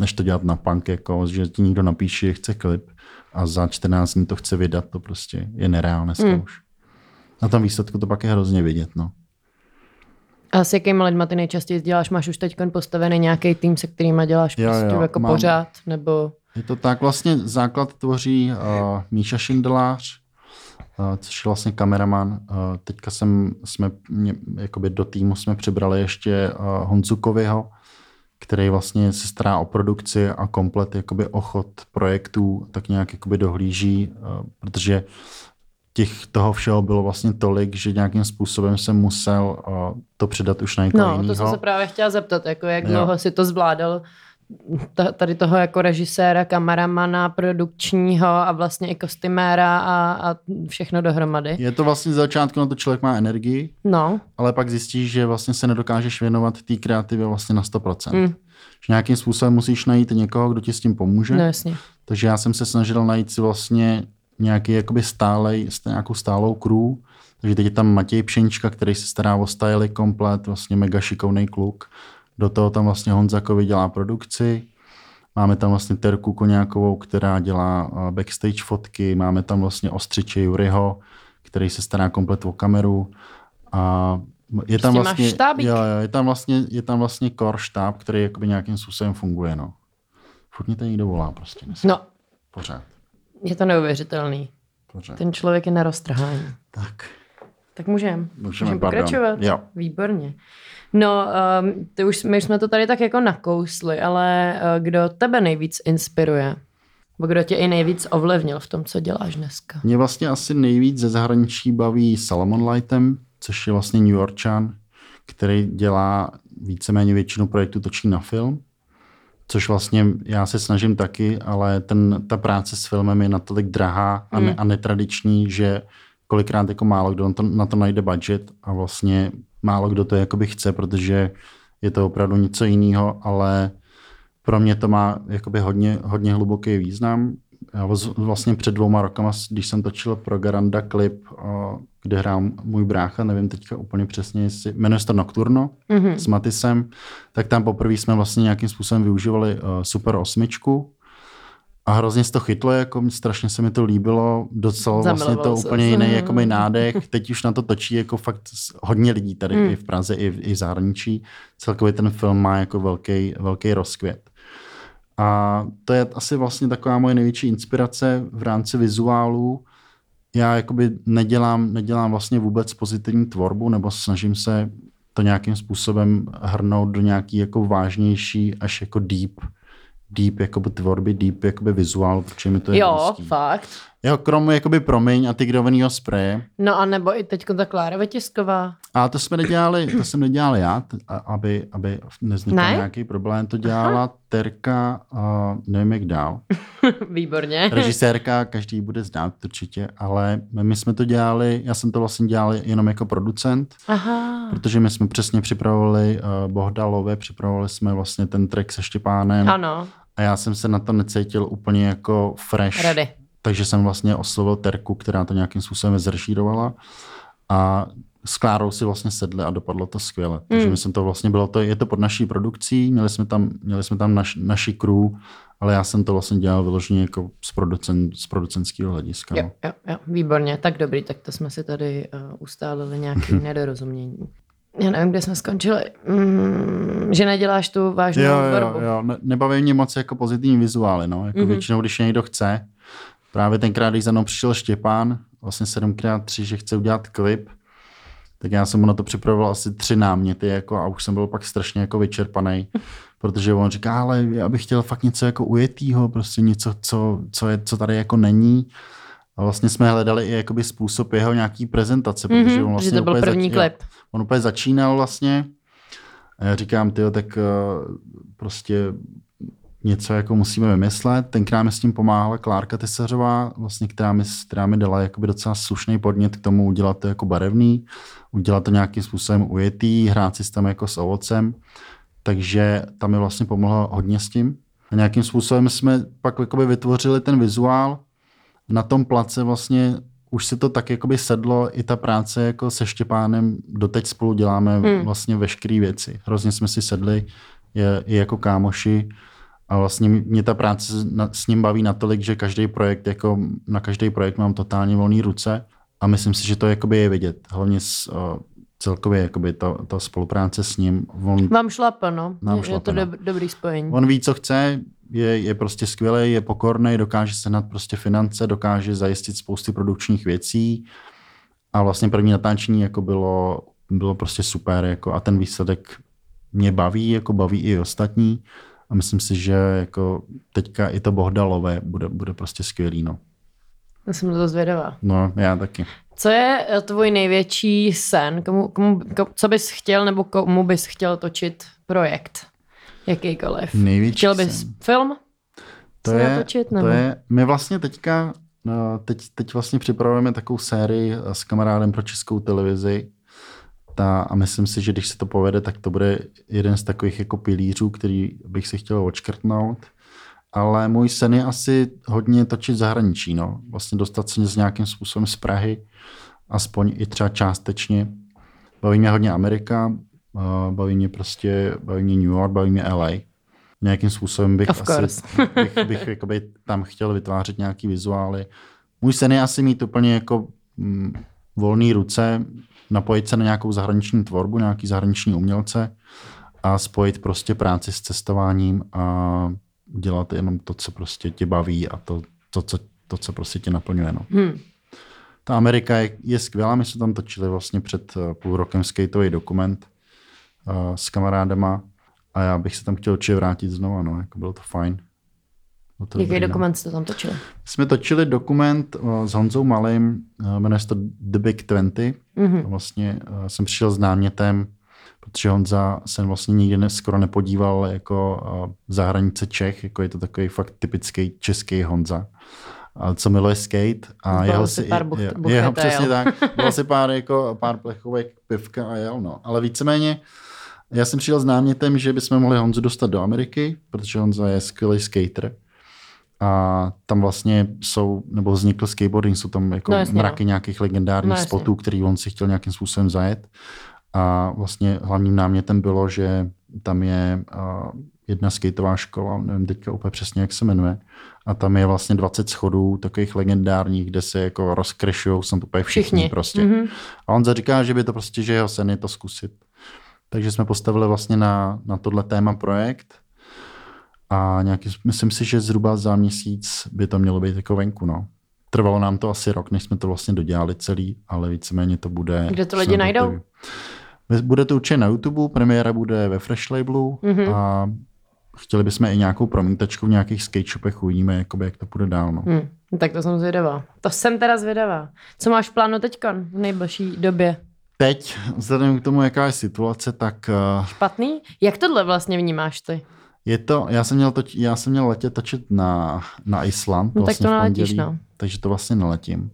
Než to dělat na punk, jako, že ti někdo napíše, že chce klip a za 14 dní to chce vydat, to prostě je nereálné dneska Hmm. už. Na tom výsledku to pak je hrozně vidět. No. A s jakýma lidma ty nejčastěji děláš? Máš už teď postavený nějaký tým, se kterýma děláš Jo, prostě jo, jako mám. pořád? Nebo... Je to tak, vlastně základ tvoří uh, Míša Šindelář, uh, což je vlastně kameraman. Uh, teďka jsem, jsme, mě, jakoby do týmu jsme přibrali ještě uh, Honzu Kovyho, který vlastně se stará o produkci a komplet jakoby ochot projektů, tak nějak jakoby dohlíží, uh, protože těch toho všeho bylo vlastně tolik, že nějakým způsobem jsem musel uh, to předat už na někoho No, to jinýho. jsem se právě chtěla zeptat, jako jak Jo. dlouho si to zvládal ta- tady toho jako režiséra, kameramana, produkčního a vlastně i kostyméra a, a všechno dohromady. Je to vlastně z začátku na to člověk má energii, No, ale pak zjistíš, že vlastně se nedokážeš věnovat té kreativě vlastně na 100%. Mm. Že nějakým způsobem musíš najít někoho, kdo ti s tím pomůže. no jasně. Takže já jsem se snažil najít si vlastně nějaký jakoby stálej, st- nějakou stálou crew. Takže teď je tam Matěj Pšenička, který se stará o styly komplet, vlastně mega šikovný kluk. Do toho tam vlastně Honza Kovi dělá produkci. Máme tam vlastně Terku Koňákovou, která dělá uh, backstage fotky. Máme tam vlastně Ostřiče Juryho, který se stará komplet o kameru. A je tam Prostě vlastně, jo, jo, je tam vlastně, je tam vlastně core štáb, který jakoby nějakým způsobem funguje. No. Furt mě to někdo volá prostě. dneska. No, Pořád. Je to neuvěřitelný. Pořád. Ten člověk je na roztrhání. Tak. Tak můžeme. Můžeme, Můžeme pokračovat? Jo. Výborně. No, um, ty už, my jsme to tady tak jako nakousli, ale uh, kdo tebe nejvíc inspiruje? Nebo kdo tě i nejvíc ovlivnil v tom, co děláš dneska? Mě vlastně asi nejvíc ze zahraničí baví Salomon Lightem, což je vlastně New Yorkčan, který dělá víceméně většinu projektů točí na film, což vlastně já se snažím taky, ale ten, ta práce s filmem je natolik drahá a, ne, a netradiční, že kolikrát jako málo kdo na to, na to najde budget a vlastně málo kdo to jakoby chce, protože je to opravdu něco jiného, ale pro mě to má jakoby hodně, hodně hluboký význam. Já vlastně před dvouma rokama, když jsem točil pro Garanda klip, kde hrál můj brácha, nevím teďka úplně přesně, jestli, jmenuje se to Nocturno Mhm. s Matisem, tak tam poprvé jsme vlastně nějakým způsobem využívali uh, Super osmičku a hrozně se to chytlo, jako strašně se mi to líbilo, docela vlastně to úplně jiný Mhm. jakoby nádech, teď už na to točí jako fakt hodně lidí tady Mm. i v Praze, i v, i v zahraničí, celkově ten film má jako velký, velký rozkvět. A to je asi vlastně taková moje největší inspirace v rámci vizuálu. Já jakoby nedělám, nedělám vlastně vůbec pozitivní tvorbu, nebo snažím se to nějakým způsobem hrnout do nějaký jako vážnější, až jako deep, deep jakoby tvorby, deep jakoby vizuál, protože mi to je Jo, blízký. fakt. Jo, krom jakoby promiň a tygrovanýho spreje. No a nebo i teď ta Klára Vytisková. A to jsme nedělali, to jsem nedělal já, aby, aby nevznikl Ne? nějaký problém. To dělala Terka, uh, nevím jak dál. (laughs) Výborně. Režisérka, každý bude znát určitě, ale my jsme to dělali, já jsem to vlastně dělal jenom jako producent, Aha. protože my jsme přesně připravovali uh, Bohdalové, připravovali jsme vlastně ten track se Štěpánem Ano, a já jsem se na to necítil úplně jako fresh. ready. Takže jsem vlastně oslovil Terku, která to nějakým způsobem zrežírovala a s Klárou si vlastně sedli a dopadlo to skvěle. Takže Mm. my jsme to vlastně bylo to, je to pod naší produkcí, měli jsme tam, měli jsme tam naš, naši crew, ale já jsem to vlastně dělal vyloženě jako z, producen, z producentského hlediska. Jo, no. jo, jo, výborně. Tak dobrý, tak to jsme si tady uh, ustálili nějaké (laughs) nedorozumění. já nevím, kde jsme skončili, mm, že neděláš tu vážnou jo, jo, jo. Ne, nebaví mě moc jako pozitivní vizuály, no. Jako mm-hmm. většinou, když někdo chce. Právě tenkrát, když za mnou přišel Štěpán, vlastně 7x3, že chce udělat klip, tak já jsem mu na to připravoval asi tři náměty jako, a už jsem byl pak strašně jako vyčerpaný, protože on říká, ale já bych chtěl fakt něco jako ujetýho, prostě něco, co, co, je, co tady jako není. A vlastně jsme hledali i jakoby způsob jeho nějaký prezentace, protože Mhm, on vlastně to byl první zač- klip. On úplně začínal vlastně. A já říkám, tyjo, tak uh, prostě něco jako musíme vymyslet. Tenkrát mi s tím pomáhala Klárka Tesařová, vlastně, která, mi, která mi dala jakoby docela slušný podnět k tomu udělat to jako barevný, udělat to nějakým způsobem ujetý, hrát si tam jako s ovocem. Takže tam mi vlastně pomohla hodně s tím. A nějakým způsobem jsme pak jakoby vytvořili ten vizuál. Na tom place vlastně už se to tak jakoby sedlo, i ta práce jako se Štěpánem, doteď spolu děláme hmm. vlastně veškeré věci. Hrozně jsme si sedli je, i jako kámoši a vlastně mě ta práce s ním baví natolik, že každý projekt, jako na každý projekt mám totálně volné ruce a myslím si, že to jakoby je vidět. Hlavně s, celkově jakoby ta, ta spolupráce s ním. On, Vám šlape, no. Nám je, je šlape, to no. dob, dobrý spojení. on ví, co chce, je, je prostě skvělý, je pokorný, dokáže sehnat prostě finance, dokáže zajistit spousty produkčních věcí a vlastně první natáčení jako bylo, bylo prostě super jako a ten výsledek mě baví, jako baví i ostatní a myslím si, že jako teďka i to Bohdalové bude, bude prostě skvělý, no. Já jsem to zvědavá. No, já taky. Co je eh, tvůj největší sen? Komu, komu, ko, co bys chtěl nebo komu bys chtěl točit projekt? Jakýkoliv. Největší chtěl bys sen. film? To je, natočit, to je, my vlastně teďka, no, teď, teď vlastně připravujeme takovou sérii s kamarádem pro českou televizi ta, a myslím si, že když se to povede, tak to bude jeden z takových jako pilířů, který bych si chtěl odškrtnout. Ale můj sen je asi hodně točit zahraničí, no. Vlastně dostat se s nějakým způsobem z Prahy, aspoň i třeba částečně. Baví mě hodně Amerika, baví mě prostě, baví mě New York, baví mě LA. Nějakým způsobem bych Of asi (laughs) bych, bych jakoby tam chtěl vytvářet nějaký vizuály. Můj sen je asi mít úplně jako mm, volné ruce, napojit se na nějakou zahraniční tvorbu, nějaký zahraniční umělce a spojit prostě práci s cestováním a dělat jenom to, co prostě tě baví a to, to, co, to co prostě tě naplňuje. No. Hmm. Ta Amerika je, je skvělá, my jsme tam točili vlastně před eh, půl rokem skateový dokument uh, s kamarádama a já bych se tam chtěl určitě vrátit znova, no, jako bylo to fajn. Jaký dokument jste tam točili? Jsme točili dokument uh, s Honzou Malým, uh, jmenuje se to The Big 20. Mhm. Vlastně uh, jsem přišel s námětem, protože Honza se vlastně nikdy skoro nepodíval jako za hranice Čech, jako je to takový fakt typický český Honza. A co miluje skate a jeho si pár buch- je, buchet jeho a přesně jel. tak, (laughs) byl si pár, jako, pár plechovek pivka a jel, no. Ale víceméně já jsem přijel s námětem, že bychom mohli Honzu dostat do Ameriky, protože Honza je skvělý skater. A tam vlastně jsou, nebo vznikl skateboarding, jsou tam jako No no jasně, mraky nějakých legendárních No no jasně. spotů, který on si chtěl nějakým způsobem zajet. A vlastně hlavním námětem bylo, že tam je uh, jedna skateová škola, nevím teďka úplně přesně, jak se jmenuje, a tam je vlastně 20 schodů takových legendárních, kde se jako rozkrešují, jsou to úplně všichni, Všichni. prostě. Mhm. A on říká, že by to prostě, že jeho sen je to zkusit. Takže jsme postavili vlastně na, na tohle téma projekt a nějaký, myslím si, že zhruba za měsíc by to mělo být jako venku, no. Trvalo nám to asi rok, než jsme to vlastně dodělali celý, ale víceméně to bude... Kde to lidi najdou? hotový. Bude to určitě na YouTube, premiéra bude ve Fresh Labelu Mhm. a chtěli bychom i nějakou promítačku v nějakých skate shopech, uvidíme, jakoby, jak to bude dál. No. Hmm. no Tak to jsem zvědavá. To jsem teda zvědavá. Co máš v plánu teďka v nejbližší době? Teď, vzhledem k tomu, jaká je situace, tak uh, Špatný? Jak tohle vlastně vnímáš ty? Je to, já jsem měl, toč, já jsem měl letět točit na, na Island. No tak vlastně to v neletíš, pondělí, no. Takže to vlastně neletím.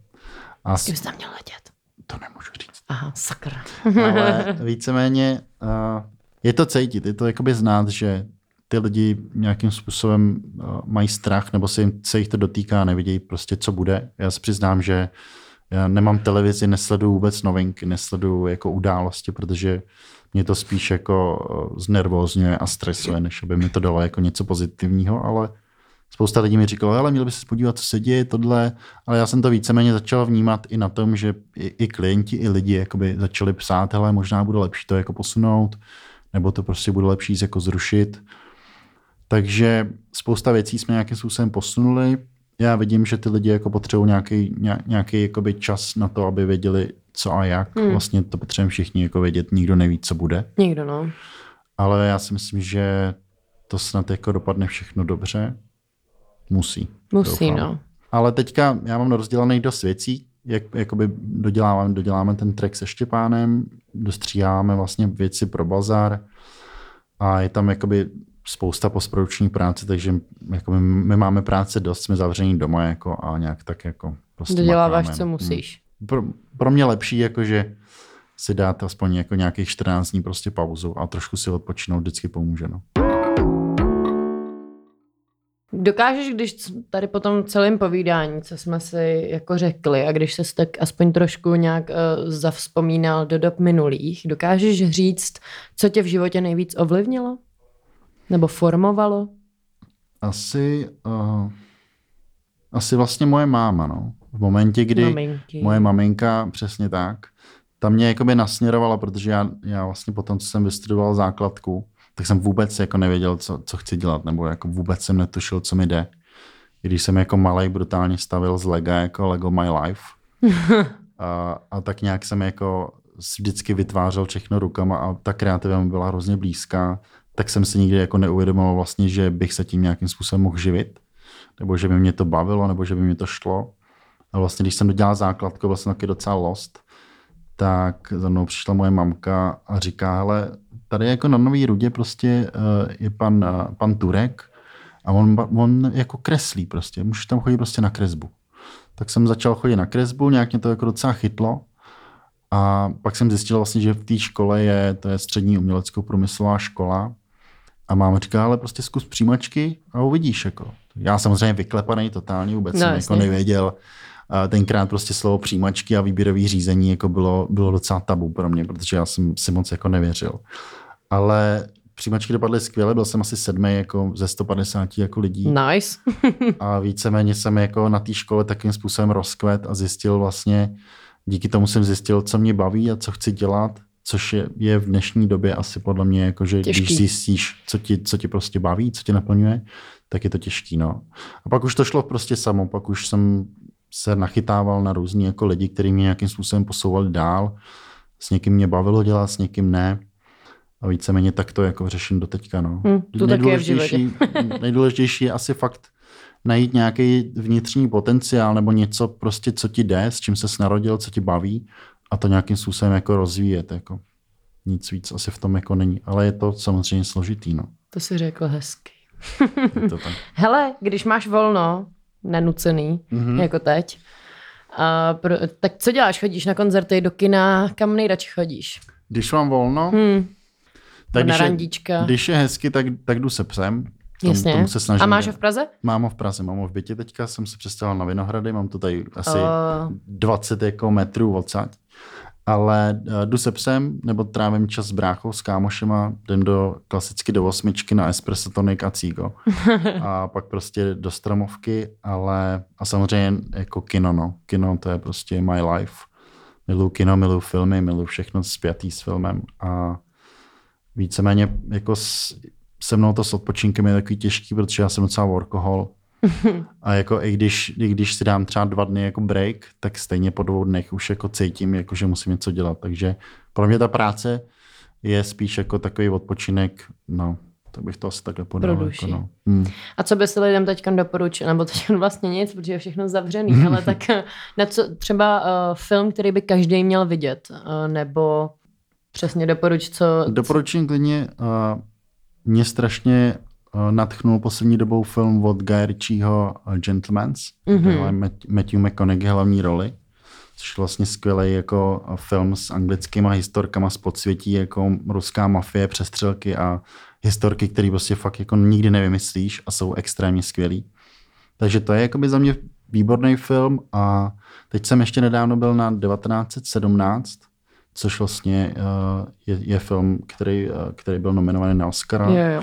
A S kým jsi tam měl letět? to nemůžu říct. Aha, sakra. Ale (laughs) víceméně uh, je to cítit, je to jakoby znát, že ty lidi nějakým způsobem uh, mají strach, nebo se, jim, se jich to dotýká a nevidějí prostě, co bude. Já se přiznám, že já nemám televizi, nesleduju vůbec novinky, nesleduju jako události, protože mě to spíš jako uh, znervózňuje a stresuje, než aby mi to dalo jako něco pozitivního, ale spousta lidí mi říkalo, ale měl by se podívat, co se děje, tohle, ale já jsem to víceméně začal vnímat i na tom, že i, i klienti, i lidi začali psát, hele, možná bude lepší to jako posunout, nebo to prostě bude lepší jako zrušit. Takže spousta věcí jsme nějakým způsobem posunuli. Já vidím, že ty lidi jako potřebují nějaký, nějaký jakoby čas na to, aby věděli, co a jak. Hmm. Vlastně to potřebujeme všichni jako vědět, nikdo neví, co bude. Nikdo, no. Ale já si myslím, že to snad jako dopadne všechno dobře. Musí. Musí, doufám. no. Ale teďka já mám rozdělaný dost věcí, jak jakoby doděláváme, doděláme ten track se Štěpánem, dostříháme vlastně věci pro bazar a je tam jakoby spousta postprodukční práce, takže jako my, my, máme práce dost, jsme zavření doma jako a nějak tak jako prostě Doděláváš, makáme. co musíš. Pro, pro mě lepší, jakože si dát aspoň jako nějakých 14 dní prostě pauzu a trošku si odpočinout vždycky pomůže. No. Dokážeš, když tady po tom celém povídání, co jsme si jako řekli a když se tak aspoň trošku nějak uh, zavzpomínal do dob minulých, dokážeš říct, co tě v životě nejvíc ovlivnilo? Nebo formovalo? Asi, uh, asi vlastně moje máma, no. V momentě, kdy Maminky. moje maminka, přesně tak, ta mě jakoby nasměrovala, protože já, já vlastně potom, co jsem vystudoval základku, tak jsem vůbec jako nevěděl, co, co chci dělat, nebo jako vůbec jsem netušil, co mi jde. I když jsem jako malý brutálně stavil z Lega jako Lego My Life. (laughs) a, a tak nějak jsem jako vždycky vytvářel všechno rukama a ta kreativa mi byla hrozně blízká, tak jsem si nikdy jako neuvědomoval vlastně, že bych se tím nějakým způsobem mohl živit, nebo že by mě to bavilo, nebo že by mě to šlo. A vlastně, když jsem dodělal základku, byl jsem taky docela lost, tak za mnou přišla moje mamka a říká, hele, tady jako na Nový Rudě prostě uh, je pan, uh, pan Turek a on, on jako kreslí prostě, můžeš tam chodit prostě na kresbu. Tak jsem začal chodit na kresbu, nějak mě to jako docela chytlo a pak jsem zjistil vlastně, že v té škole je, to je střední uměleckou průmyslová škola a máma říká, ale prostě zkus přijímačky a uvidíš. Jako. Já samozřejmě vyklepaný totálně, vůbec no, jsem jako nevěděl, tenkrát prostě slovo přijímačky a výběrový řízení jako bylo, bylo docela tabu pro mě, protože já jsem si moc jako nevěřil. Ale přijímačky dopadly skvěle, byl jsem asi sedmý jako ze 150 jako lidí. Nice. (laughs) a víceméně jsem jako na té škole takým způsobem rozkvet a zjistil vlastně, díky tomu jsem zjistil, co mě baví a co chci dělat, což je, je v dnešní době asi podle mě, jako, že těžký. když zjistíš, co ti, co ti prostě baví, co tě naplňuje, tak je to těžký. No. A pak už to šlo prostě samo, pak už jsem se nachytával na různý jako lidi, kteří mě nějakým způsobem posouvali dál. S někým mě bavilo dělat, s někým ne. A víceméně tak to jako řeším do teďka. No. Hmm, to nejdůležitější, je (laughs) nejdůležitější je asi fakt najít nějaký vnitřní potenciál nebo něco prostě, co ti jde, s čím se narodil, co ti baví a to nějakým způsobem jako rozvíjet. Jako. Nic víc asi v tom jako není, ale je to samozřejmě složitý. No. To si řekl hezky. to tak. (laughs) Hele, když máš volno, nenucený, mm-hmm. jako teď. A pro, tak co děláš? Chodíš na koncerty, do kina? Kam nejradši chodíš? Když mám volno, hmm. tak když je, když je hezky, tak, tak jdu se psem. Tom, Jasně. Tomu se snažím. A máš ho v Praze? Mám ho v Praze, mám ho v bytě teďka, jsem se přestěhoval na Vinohrady, mám to tady asi uh. 20 jako metrů odsaď ale uh, jdu se psem nebo trávím čas s bráchou, s kámošema, jdem do klasicky do osmičky na espresso tonic a cígo. (laughs) a pak prostě do stromovky, ale a samozřejmě jako kino, no. Kino to je prostě my life. Miluji kino, miluji filmy, miluji všechno spjatý s filmem a víceméně jako s, se mnou to s odpočinkem je takový těžký, protože já jsem docela workohol, (laughs) A jako i když, i když si dám třeba dva dny jako break, tak stejně po dvou dnech už jako cítím, jako že musím něco dělat. Takže pro mě ta práce je spíš jako takový odpočinek, no, tak bych to asi takhle podal. Jako no. hmm. A co by si lidem teď doporučil, nebo teď (laughs) vlastně nic, protože je všechno zavřený, (laughs) ale tak na co třeba uh, film, který by každý měl vidět, uh, nebo přesně doporuč, co... Doporučím klidně, uh, mě strašně Eh, natchnul poslední dobou film od Guy Ritchieho eh, Gentlemans, mm-hmm. Matthew McConaughey hlavní roli, což je vlastně skvělý jako eh, film s anglickýma historkama z podsvětí, jako ruská mafie, přestřelky a historky, které prostě fakt jako nikdy nevymyslíš a jsou extrémně skvělý. Takže to je jakoby za mě výborný film a teď jsem ještě nedávno byl na 1917, což vlastně je, je film, který, který byl nominovaný na Oscara. Jo, jo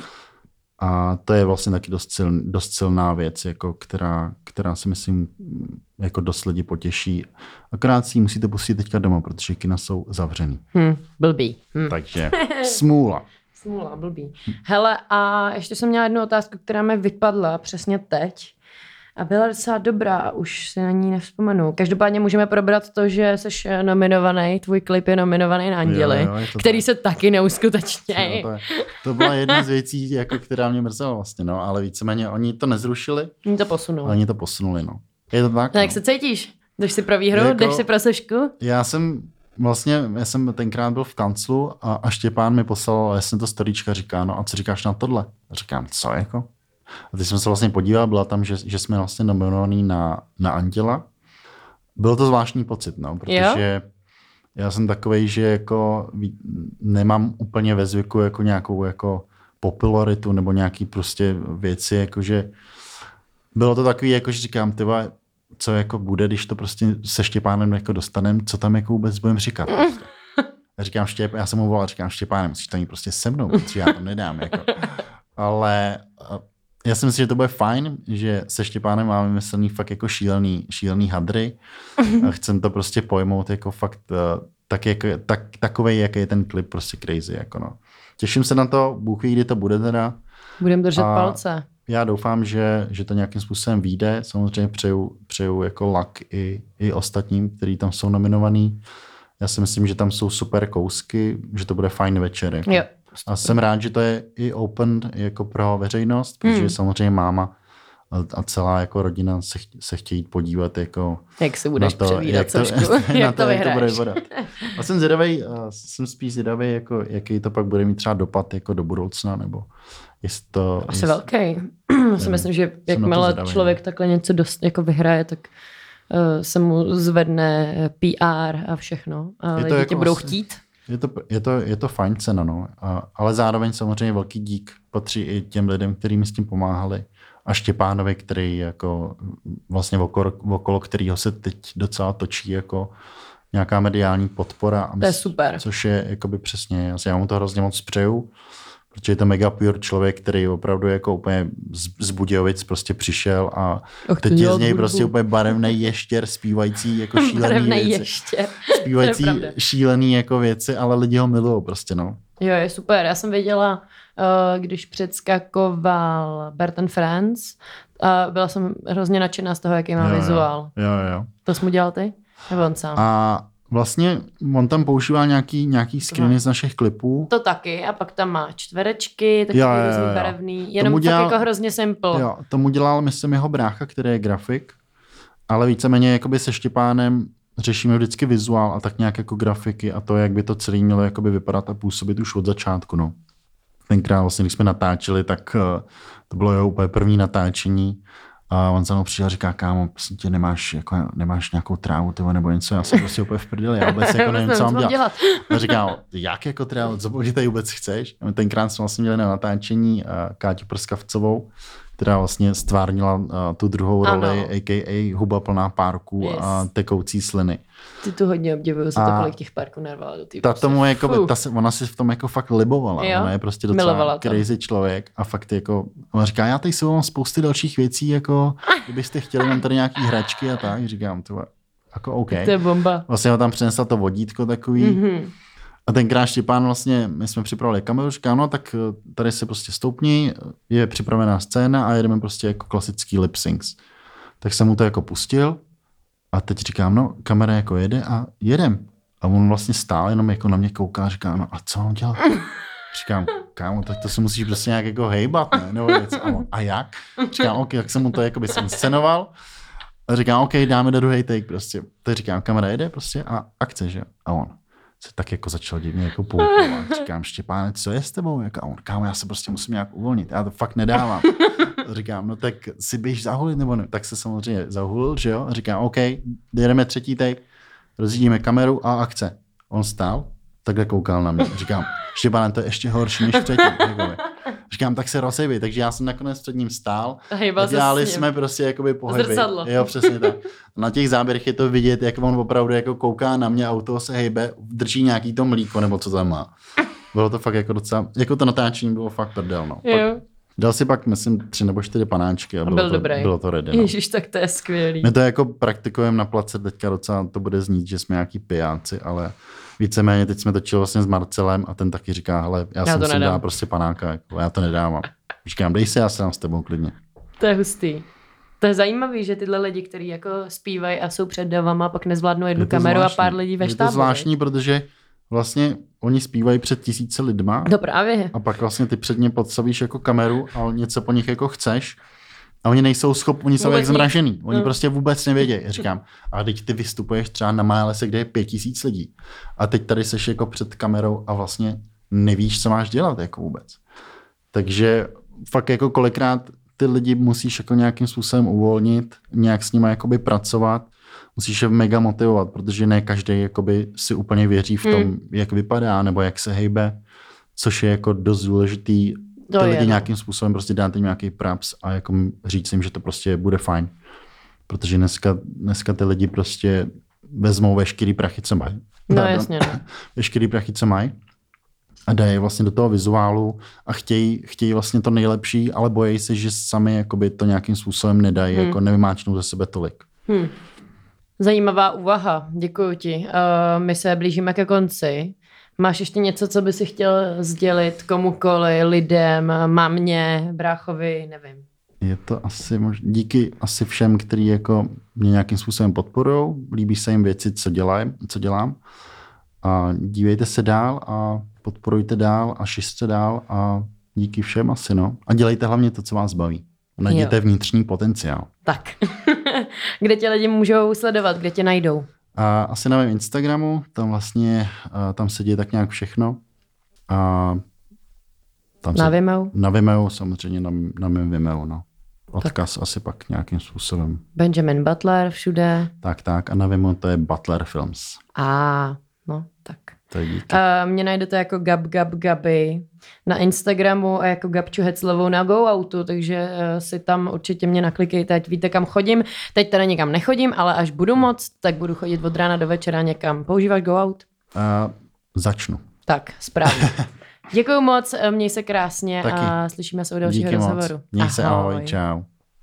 A to je vlastně taky dost, sil, dost silná věc, jako která, která si myslím jako dost lidi potěší. Akorát si ji musíte pustit teďka doma, protože kina jsou zavřený. Hm, blbý. Hm. Takže (laughs) smůla. Smůla, blbý. Hele, a ještě jsem měla jednu otázku, která mi vypadla přesně teď. A byla docela dobrá, a už si na ní nevzpomenu. Každopádně můžeme probrat to, že jsi nominovaný, tvůj klip je nominovaný na Anděli, Jo, jo, je který tak. se taky neuskuteční. Jo, to, je, to byla jedna z věcí, jako, která mě mrzela vlastně, no, ale víceméně oni to nezrušili, Oni to posunou. ale oni to posunuli, no. Je to tak, No, no. jak se cítíš? Jdeš si pro výhru? Jako- Jdeš si pro sešku? Já jsem vlastně, já jsem tenkrát byl v kanclu a, a Štěpán mi poslal, já jsem to storíčka říká, no a co říkáš na tohle? A říkám, co jako? A teď jsem se vlastně podíval, byla tam, že, že jsme vlastně nominovaní na, na Anděla. Byl to zvláštní pocit, no, protože já jsem takovej, že jako nemám úplně ve zvyku jako nějakou jako popularitu nebo nějaký prostě věci, jakože bylo to takový, jako že říkám, ty co jako bude, když to prostě se Štěpánem jako dostanem, co tam jako vůbec budeme říkat. Prostě. (laughs) Já říkám Štěp, já jsem mu volal, říkám Štěpáne, musíš tam jít prostě se mnou, protože já to nedám. Jako. (laughs) Ale já si myslím, že to bude fajn, že se Štěpánem máme vymyslený fakt jako šílený, šílený hadry. A chcem to prostě pojmout jako fakt eh, tak, jak, tak, takovej, jaký je ten klip, prostě crazy. Jako no. Těším se na to, Bůh ví, kdy to bude teda. Budem držet A- palce. Já doufám, že, že to nějakým způsobem vyjde. Samozřejmě přeju, přeju jako lak i, i ostatním, kteří tam jsou nominovaní. Já si myslím, že tam jsou super kousky, že to bude fajn večer. Jako. Jo. A jsem rád, že to je i open jako pro veřejnost, protože Hmm. samozřejmě máma a, celá jako rodina se, ch- se chtějí podívat jako Jak si budeš na to, jak to, sošku, (laughs) na jak to jak to bude vypadat. A jsem zvědavý, jsem spíš zvědavý, jako, jaký to pak bude mít třeba dopad jako do budoucna, nebo jestli to... Asi jestli, velký. (clears throat) Já si myslím, že jakmile zvědavý, člověk no. takhle něco dost jako vyhraje, tak se mu zvedne PR a všechno. A Je to lidi tě jako budou asi- chtít. Je to, je, to, je to fajn cena, no. A, ale zároveň samozřejmě velký dík patří i těm lidem, kteří mi s tím pomáhali. A Štěpánovi, který jako vlastně okolo, okolo kterého se teď docela točí jako nějaká mediální podpora. To je super. Což je jakoby přesně, já mu to hrozně moc přeju, protože je to mega pure člověk, který opravdu jako úplně z, Budějovic prostě přišel a Och, teď je z něj prostě úplně barevný ještěr zpívající jako (laughs) šílený věci. ještě. (laughs) Zpívající je šílený jako věci, ale lidi ho milují prostě, no. Jo, je super. Já jsem věděla, uh, když předskakoval Bert Friends, a byla jsem hrozně nadšená z toho, jaký má jo. vizuál. Jo, jo. To jsi mu dělal ty? Nebo on sám? A vlastně on tam používal nějaký, nějaký screeny z našich klipů. To taky. A pak tam má čtverečky, takový Jo, jo, jo, různý barevný. Jenom Tomu dělal- jako hrozně simple. Jo, tomu dělal, myslím, jeho brácha, který je grafik, ale víceméně jakoby se Štěpánem řešíme vždycky vizuál a tak nějak jako grafiky a to, jak by to celé mělo jakoby vypadat a působit už od začátku. No. Tenkrát vlastně, když jsme natáčeli, tak eh, to bylo jeho úplně první natáčení a on za mnou přišel a říká, kámo, prostě tě nemáš, jako, nemáš nějakou trávu tyvo, nebo něco, já jsem prostě úplně v prdeli, já vůbec (laughs) jako nevím, co mám dělat. A (laughs) říkal, jak jako teda, co ty tady vůbec chceš? A my tenkrát jsme vlastně měli na natáčení uh, Káťu Prskavcovou, která vlastně stvárnila uh, tu druhou Ano. roli, a.k.a. huba plná párků Yes. a tekoucí sliny. Ty tu hodně obdivuju za to, kolik těch parků narvala do té Ta tomu jako, ta se, ona si v tom jako fakt libovala. Jo? Ona je prostě Milovala docela to. crazy člověk a fakt jako, ona říká, já tady jsou mám spousty dalších věcí, jako kdybyste chtěli, mám tady nějaký hračky a tak, říkám, to jako OK. To je bomba. Vlastně ho tam přinesla to vodítko takový, Mm-hmm. A tenkrát Štěpán vlastně, my jsme připravili kameru, říká, no tak eh, tady se prostě stoupni, je připravená scéna a jedeme prostě jako klasický lip syncs. Tak jsem mu to jako pustil a teď říkám, no kamera jako jede a jedem. A on vlastně stál, jenom jako na mě kouká a říká, no a co mám dělat? (laughs) Říkám, kámo, tak to se musíš prostě nějak jako hejbat, ne? Nebo něco. A, on, a jak? Říkám, ok, jak jsem mu to jako by scénoval. A říkám, ok, dáme do druhý take prostě. Tak říkám, kamera jede prostě a akce, že? A on se tak jako začal divně jako poukovat. Říkám, Štěpáne, co je s tebou? Jako, a on, kámo, já se prostě musím nějak uvolnit. Já to fakt nedávám. Říkám, no tak si běž zahulit nebo ne? Tak se samozřejmě zahulil, že jo? Říkám, OK, jdeme třetí take, rozjídíme kameru a akce. On stál, takhle koukal na mě. Říkám, Štěpáne, to je ještě horší než předtím. Jakoby. Říkám, tak se rozejvej. Takže já jsem nakonec před ním stál A dělali jsme prostě jakoby pohyby. Zrcadlo. Jo, přesně tak. Na těch záběrech je to vidět, jak on opravdu jako kouká na mě, auto se hejbe, drží nějaký to mlíko, nebo co tam má. Bylo to fakt jako docela, jako to natáčení bylo fakt prdel, no. Pak, Jo. Dal si pak, myslím, tři nebo čtyři panáčky a bylo, byl to, dobrý. bylo to ready. No. Ježíš, tak to je skvělý. My to jako praktikujeme na place teďka docela, to bude znít, že jsme nějaký pijáci, ale víceméně teď jsme točili vlastně s Marcelem a ten taky říká, hele, já, Já jsem to si dá prostě panáka, jako, já to nedávám. Říkám, dej si, já se dám s tebou klidně. To je hustý. To je zajímavý, že tyhle lidi, kteří jako zpívají a jsou před davama, pak nezvládnou jednu Je kameru zvláštní. a pár lidí ve Je to štábu. zvláštní, protože vlastně oni zpívají před tisíce lidma No právě. a pak vlastně ty před ně podstavíš jako kameru a něco po nich jako chceš a oni nejsou schopni, oni jsou Vůbec jak zmražený, oni No. prostě vůbec nevědějí. Říkám, a teď ty vystupuješ třeba na Málese, kde je pět tisíc lidí a teď tady seš jako před kamerou a vlastně nevíš, co máš dělat jako vůbec. Takže fakt jako kolikrát ty lidi musíš jako nějakým způsobem uvolnit, nějak s nimi jakoby pracovat, musíš je mega motivovat, protože ne každý jakoby si úplně věří v tom, Hmm. jak vypadá nebo jak se hejbe, což je jako dost důležitý To ty je, lidi no. nějakým způsobem prostě dát jim nějaký praps a jako říct jim, že to prostě bude fajn. Protože dneska, dneska ty lidi prostě vezmou veškerý prachy, co mají. No Pardon. jasně, no. (laughs) Veškerý prachy, co mají a dají vlastně do toho vizuálu a chtějí, chtějí vlastně to nejlepší, ale bojí se, že sami jakoby to nějakým způsobem nedají, Hmm. jako nevymáčnou ze sebe tolik. Hm. Zajímavá úvaha, děkuji ti. Uh, my se blížíme ke konci. Máš ještě něco, co by si chtěl sdělit komukoli, lidem, mámě, bráchovi, nevím. Je to asi možná, díky asi všem, kteří jako mě nějakým způsobem podporují, líbí se jim věci, co, dělám, co dělám. A dívejte se dál a podporujte dál a šiřte dál a díky všem asi, no. A dělejte hlavně to, co vás baví. Najděte Jo. vnitřní potenciál. Tak. (laughs) (laughs) kde tě lidi můžou sledovat, kde tě najdou? A asi na mém Instagramu, tam vlastně, tam se děje tak nějak všechno. A tam Na se, Vimeo? na Vimeo, samozřejmě na, na mém Vimeo, no. Odkaz asi pak nějakým způsobem. Benjamin Butler všude. Tak, tak. A na Vimeo to je Butler Films. A no, tak. To je díky. Uh, mě najdete jako Gab Gab Gaby na Instagramu a jako Gabču Heclovou na GoOutu, takže uh, si tam určitě mě naklikejte, ať víte, kam chodím. Teď teda někam nechodím, ale až budu moc, tak budu chodit od rána do večera někam. Používáš GoOut? A začnu. Tak, správně. (laughs) Děkuju moc, měj se krásně Taky. a slyšíme se u dalšího Díky moc. rozhovoru. Měj se, ahoj, čau.